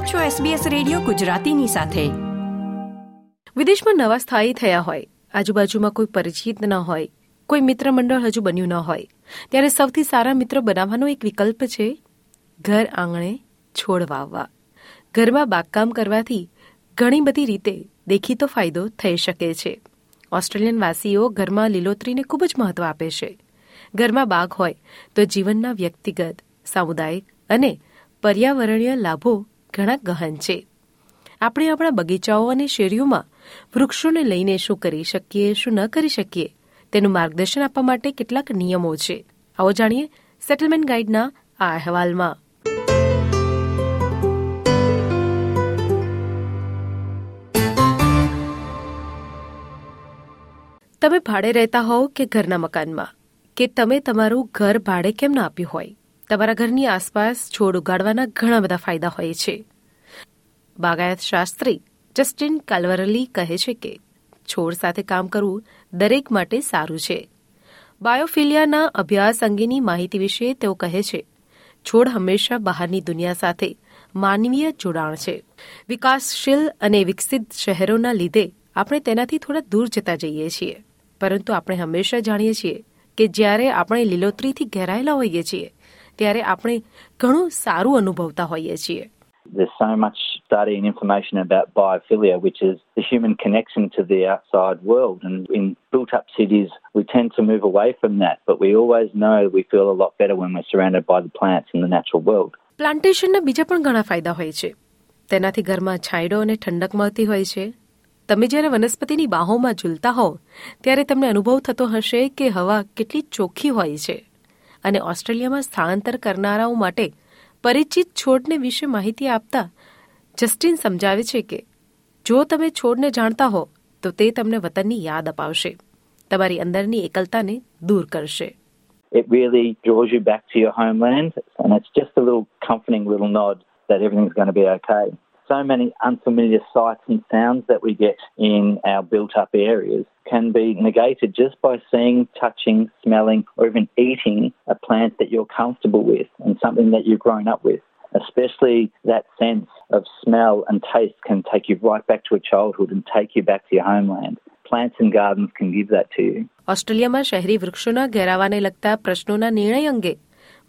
આપ છો SBS radio ગુજરાતીની સાથે. વિદેશમાં નવા સ્થાયી થયા હોય, આજુબાજુમાં કોઈ પરિચિત ન હોય, કોઈ મિત્ર મંડળ હજુ બન્યું ન હોય, ત્યારે સૌથી સારા મિત્ર બનાવવાનો એક વિકલ્પ છે ઘર આંગણે છોડ વાવવા. ઘરમાં બાગકામ કરવાથી ઘણી બધી રીતે દેખીતો ફાયદો થઈ શકે છે. ઓસ્ટ્રેલિયન વાસીઓ ઘરમાં લીલોતરીને ખૂબ જ મહત્વ આપે છે. ઘરમાં બાગ હોય તો જીવનના વ્યક્તિગત, સામુદાયિક અને પર્યાવરણીય લાભો ઘણા ગહન છે. આપણે આપણા બગીચાઓ અને શેરીઓમાં વૃક્ષોને લઈને શું કરી શકીએ, શું ન કરી શકીએ, તેનું માર્ગદર્શન આપવા માટે કેટલાક નિયમો છે. આવો જાણીએ સેટલમેન્ટ ગાઈડના આ અહેવાલમાં. તમે ભાડે રહેતા હોવ કે ઘરના મકાનમાં? કે તમે તમારું ઘર ભાડે કેમ ના આપ્યું હોય? તમારા ઘરની આસપાસ છોડ ઉગાડવાના ઘણા બધા ફાયદા હોય છે. બાગાયત શાસ્ત્રી જસ્ટિન કાલ્વરલી કહે છે કે, છોડ સાથે કામ કરવું દરેક માટે સારું છે. બાયોફિલિયાના અભ્યાસ અંગેની માહિતી વિશે તેઓ કહે છે, છોડ હંમેશા બહારની દુનિયા સાથે માનવીય જોડાણ છે. વિકાસશીલ અને વિકસિત શહેરોના લીધે આપણે તેનાથી થોડા દૂર જતા જઈએ છીએ. પરંતુ આપણે હંમેશા જાણીએ છીએ કે જ્યારે આપણે લીલોતરીથી ઘેરાયેલા હોઈએ છીએ ત્યારે આપણે ઘણું સારું અનુભવતા હોઈએ છીએ There's so much study and information about biophilia, which is the human connection to the outside world. And in built up cities, we tend to move away from that. But we always know we feel a lot better when we're surrounded by the plants in the natural world. પ્લાન્ટેશનના બીજા પણ ઘણા ફાયદા હોય છે તેનાથી ઘરમાં છાંયડો અને ઠંડક મળતી હોય છે તમે જ્યારે વનસ્પતિની બાહોમાં ઝૂલતા હોવ ત્યારે તમને અનુભવ થતો હશે કે હવા કેટલી ચોખ્ખી હોય છે અને ઓસ્ટ્રેલિયામાં સ્થળાંતર કરનારાઓ માટે પરિચિત છોડને વિશે માહિતી આપતા જસ્ટિન સમજાવે છે કે જો તમે છોડને જાણતા હો તો તે તમને વતનની યાદ અપાવશે તમારી અંદરની એકલતાને દૂર કરશે It really draws you back to your homeland, and it's just a little comforting little nod that everything's going to be okay. so many unfamiliar sights and sounds that we get in our built up areas can be negated just by seeing, touching, smelling, or even eating a plant that you're comfortable with and something that you've grown up with. Especially that sense of smell and taste can take you right back to a childhood and take you back to your homeland. Plants and gardens can give that to you. ઓસ્ટ્રેલિયામાં શહેરી વૃક્ષોના ઘેરાવાને લગતા પ્રશ્નોના નિર્ણય અંગે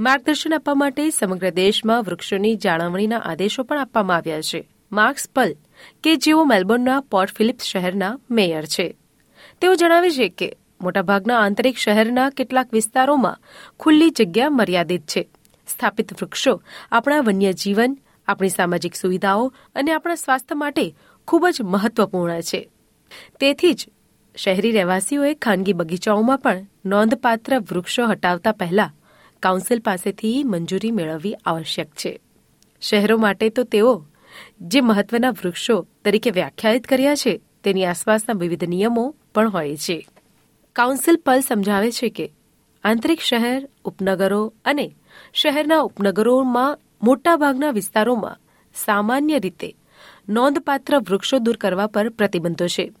માર્ગદર્શન આપવા માટે સમગ્ર દેશમાં વૃક્ષોની જાળવણીના આદેશો પણ આપવામાં આવ્યા છે. માર્ક્સ પલ, કે જેઓ મેલબોર્નના પોર્ટ ફિલિપ્સ શહેરના મેયર છે. તેઓ જણાવે છે કે, મોટાભાગના આંતરિક શહેરના કેટલાક વિસ્તારોમાં ખુલ્લી જગ્યા મર્યાદિત છે. સ્થાપિત વૃક્ષો આપણા વન્ય જીવન આપણી સામાજિક સુવિધાઓ અને આપણા સ્વાસ્થ્ય માટે ખૂબ જ મહત્વપૂર્ણ છે. તેથી જ શહેરી રહેવાસીઓએ ખાનગી બગીચાઓમાં પણ નોંધપાત્ર વૃક્ષો હટાવતા પહેલા કાઉન્સિલ પાસેથી મંજૂરી મેળવવી આવશ્યક છે. શહેરો માટે તો તેઓ જે મહત્વના વૃક્ષો તરીકે વ્યાખ્યાયિત કર્યા છે, તેની આસપાસના વિવિધ નિયમો પણ હોય છે. કાઉન્સિલ પલ સમજાવે છે કે આંતરિક શહેર, ઉપનગરો અને શહેરના ઉપનગરોમાં મોટાભાગના વિસ્તારોમાં સામાન્ય રીતે નોંધપાત્ર વૃક્ષો દૂર કરવા પર પ્રતિબંધો છે,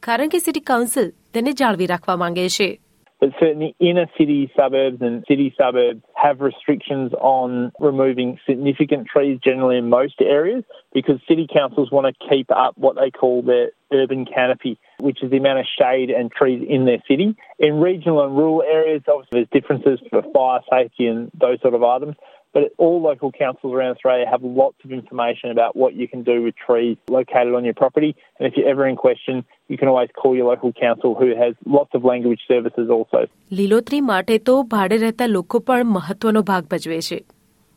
કારણ કે સિટી કાઉન્સિલ તેને જાળવી રાખવા માંગે છે. But certainly inner city suburbs and city suburbs have restrictions on removing significant trees generally in most areas because city councils want to keep up what they call their urban canopy, which is the amount of shade and trees in their city. In regional and rural areas, obviously there's differences for fire safety and those sort of items. But all local councils around Australia have lots of information about what you can do with trees located on your property. And if you're ever in question, you can always call your local council who has lots of language services also. લીલોતરી માટે તો ભાડે રહેતા લોકો પણ મહત્વનો ભાગ ભજવે છે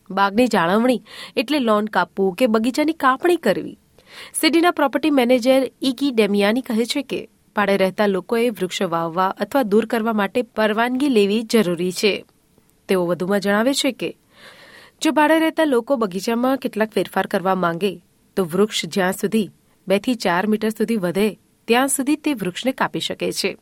બાગની જાળવણી એટલે લોન કાપવું કે બગીચાની કાપણી કરવી સિટીના પ્રોપર્ટી મેનેજર ઇકી ડેમિયાની કહે છે કે ભાડે રહેતા લોકોએ વૃક્ષ વાવવા અથવા દૂર કરવા માટે પરવાનગી લેવી જરૂરી છે તેઓ વધુમાં જણાવે છે કે જો ભાડે રહેતા લોકો બગીચામાં કેટલાક ફેરફાર કરવા માંગે, તો વૃક્ષ જ્યાં સુધી બેથી ચાર મીટર સુધી વધે, ત્યાં સુધી તે વૃક્ષને કાપી શકે છે.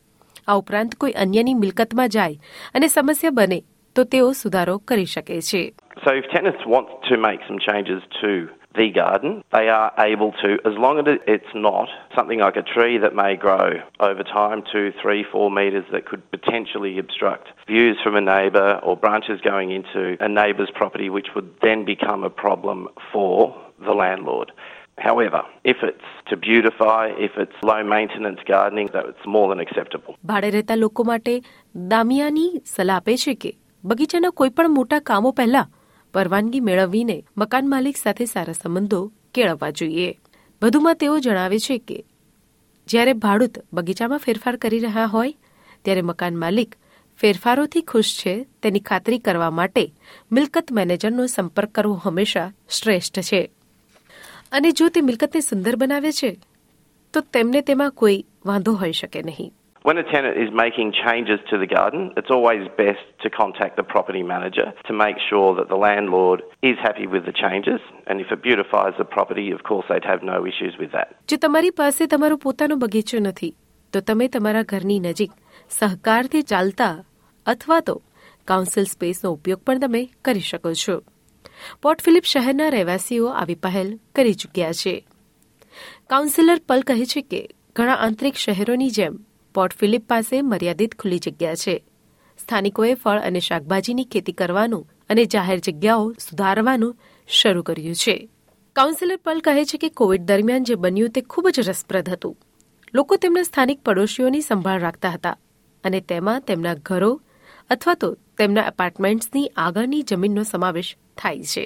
આ ઉપરાંત કોઈ અન્યની મિલકતમાં જાય અને સમસ્યા બને, તો તેઓ સુધારો કરી શકે છે. So if tenants want to make some changes to the garden, they are able to, as long as it's not something like a tree that may grow over time, two, three, four metres, that could potentially obstruct views from a neighbour or branches going into a neighbour's property, which would then become a problem for the landlord. However, if it's to beautify, if it's low maintenance gardening, that's more than acceptable. ભાડે રહેતા લોકો માટે દામિયાની સલાહ આપે છે કે બગીચાના કોઈપણ મોટા કામો પહેલા પરવાનગી મેળવીને મકાન માલિક સાથે સારા સંબંધો કેળવવા જોઈએ. વધુમાં તેઓ જણાવે છે કે, જ્યારે ભાડૂત બગીચામાં ફેરફાર કરી રહ્યા હોય, ત્યારે મકાન માલિક ફેરફારોથી ખુશ છે તેની ખાતરી કરવા માટે મિલકત મેનેજરનો સંપર્ક કરવો હંમેશા શ્રેષ્ઠ છે. અને જો તે મિલકતને સુંદર બનાવે છે, તો તેમને તેમાં કોઈ વાંધો હોઈ શકે નહીં. When a tenant is making changes to the garden, it's always best to contact the property manager to make sure that the landlord is happy with the changes. And if it beautifies the property, of course, they'd have no issues with that. જો તમારી પાસે તમારો પોતાનો બગીચો નથી તો તમે તમારા ઘરની નજીક સહકારથી ચાલતા અથવા તો કાઉન્સિલ સ્પેસનો ઉપયોગ પણ તમે કરી શકો છો પોર્ટ ફિલિપ શહેરના રહેવાસીઓ આવી પહેલ કરી ચૂક્યા છે કાઉન્સિલર પલ કહે છે કે ઘણા આંતરિક શહેરોની જેમ પોર્ટ ફિલિપ પાસે મર્યાદિત ખુલ્લી જગ્યા છે. સ્થાનિકોએ ફળ અને શાકભાજીની ખેતી કરવાનું અને જાહેર જગ્યાઓ સુધારવાનું શરૂ કર્યું છે. કાઉન્સિલર પલ કહે છે કે કોવિડ દરમિયાન જે બન્યું તે ખૂબ જ રસપ્રદ હતું. લોકો તેમના સ્થાનિક પડોશીઓની સંભાળ રાખતા હતા અને તેમાં તેમના ઘરો અથવા તો તેમના એપાર્ટમેન્ટ્સની આગળની જમીનનો સમાવેશ થાય છે,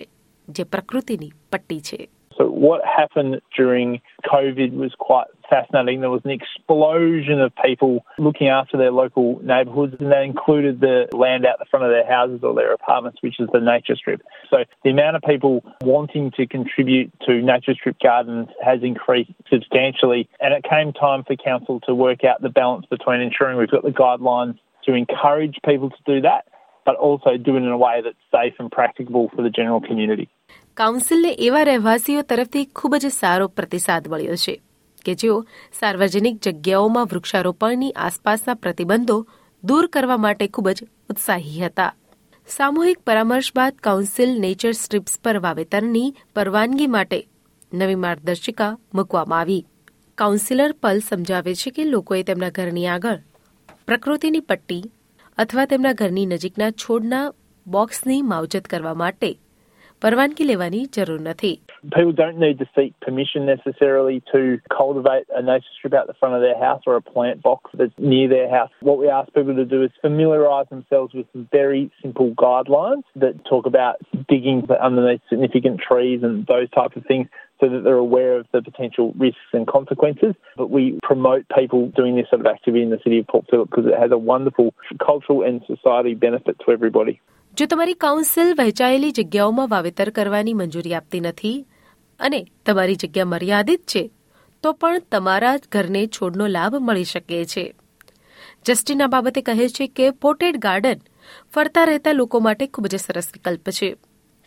જે પ્રકૃતિની પટ્ટી છે. So what happened during COVID was quite fascinating. There was an explosion of people looking after their local neighbourhoods, and that included the land out the front of their houses or their apartments, which is the nature strip. So the amount of people wanting to contribute to nature strip gardens has increased substantially, and it came time for council to work out the balance between ensuring we've got the guidelines to encourage people to do that, but also do it in a way that's safe and practicable for the general community. કાઉન્સિલને એવા રહેવાસીઓ તરફથી ખૂબ જ સારો પ્રતિસાદ મળ્યો છે કે જેઓ સાર્વજનિક જગ્યાઓમાં વૃક્ષારોપણની આસપાસના પ્રતિબંધો દૂર કરવા માટે ખૂબ જ ઉત્સાહી હતા. સામૂહિક પરામર્શ બાદ કાઉન્સિલ નેચર સ્ટ્રીપ્સ પર વાવેતરની પરવાનગી માટે નવી માર્ગદર્શિકા મૂકવામાં આવી. કાઉન્સિલર પલ સમજાવે છે કે લોકોએ તેમના ઘરની આગળ પ્રકૃતિની પટ્ટી અથવા તેમના ઘરની નજીકના છોડના બોક્સની માવજત કરવા માટે પરવાનગી લેવાની જરૂર નથી. People don't need to seek permission necessarily to cultivate a nature strip out the front of their house or a plant box that's near their house. What we ask people to do is familiarise themselves with some very simple guidelines that talk about digging underneath significant trees and those types of things so that they're aware of the potential risks and consequences. But we promote people doing this sort of activity in the city of Port Phillip because it has a wonderful cultural and society benefit to everybody. જો તમારી council વહેંચાયેલી જગ્યાઓમાં વાવેતર કરવાની મંજૂરી આપતી નથી અને તમારી જગ્યા મર્યાદિત છે, તો પણ તમારા ઘરને છોડનો લાભ મળી શકે છે. જસ્ટિન બાબતે કહે છે કે પોટેડ ગાર્ડન ફરતા રહેતા લોકો માટે ખૂબ જ સરસ વિકલ્પ છે.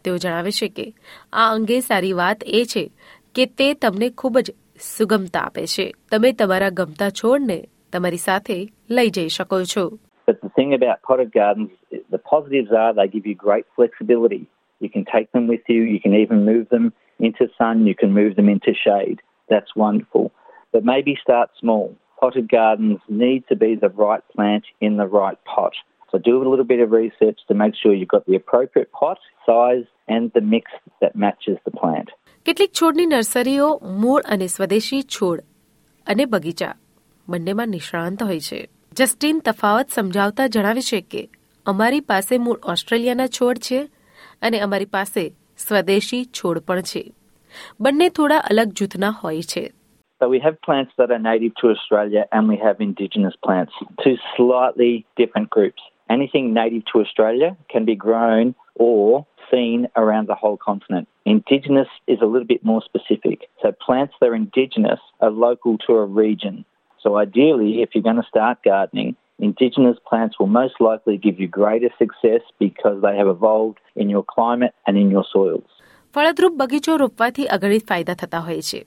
તેઓ જણાવે છે કે આ અંગે સારી વાત એ છે કે તે તમને ખૂબ જ સુગમતા આપે છે. તમે તમારા ગમતા છોડને તમારી સાથે લઈ જઈ શકો છો. But the thing about potted gardens, the positives are they give you great flexibility. You can take them with you, you can even move them into sun, you can move them into shade. That's wonderful. But maybe start small. Potted gardens need to be the right plant in the right pot. So do a little bit of research to make sure you've got the appropriate pot, size, and the mix that matches the plant. કેટલીક છોડની નર્સરીઓ મૂળ અને સ્વદેશી છોડ અને બગીચા બંનેમાં નિષ્ણાંત હોય છે જસ્ટિન તફાવત સમજાવતા જણાવે છે કે અમારી પાસે મૂળ ઓસ્ટ્રેલિયાના છોડ છે અને અમારી પાસે સ્વદેશી છોડ પણ છે બંને થોડા અલગ જૂથના હોય છે So we have plants that are native to Australia and we have indigenous plants, two slightly different groups. Anything native to Australia can be grown or seen around the whole continent. Indigenous is a little bit more specific. So plants that are indigenous are local to a region. So ideally, if you're going to start gardening, indigenous plants will most likely give you greater success because they have evolved in your climate and in your soils. ફળદ્રુપ બગીચો રોપવાથી અગણિત ફાયદા થતા હોય છે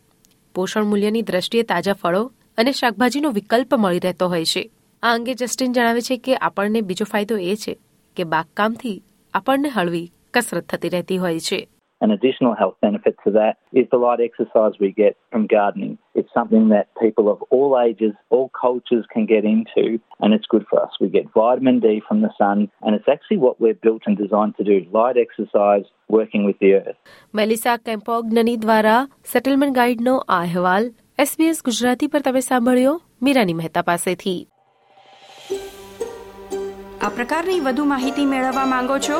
પોષણ મૂલ્યની દ્રષ્ટિએ તાજા ફળો અને શાકભાજીનો વિકલ્પ મળી રહેતો હોય છે આ અંગે જસ્ટિન જણાવે છે કે આપણને બીજો ફાયદો એ છે કે બાગકામથી આપણને હળવી કસરત થતી રહેતી હોય છે An additional health benefit to that is the light exercise we get from gardening. It's something that people of all ages, all cultures can get into, and it's good for us. We get vitamin D from the sun, and it's actually what we're built and designed to do light exercise, working with the earth. Melissa કેમ્પોગ્નની દ્વારા settlement ગાઈડનો આ અહેવાલ SBS Gujarati પર તમે સાંભળ્યો મીરાની મહેતા પાસેથી આ પ્રકારની વધુ માહિતી મેળવવા માંગો છો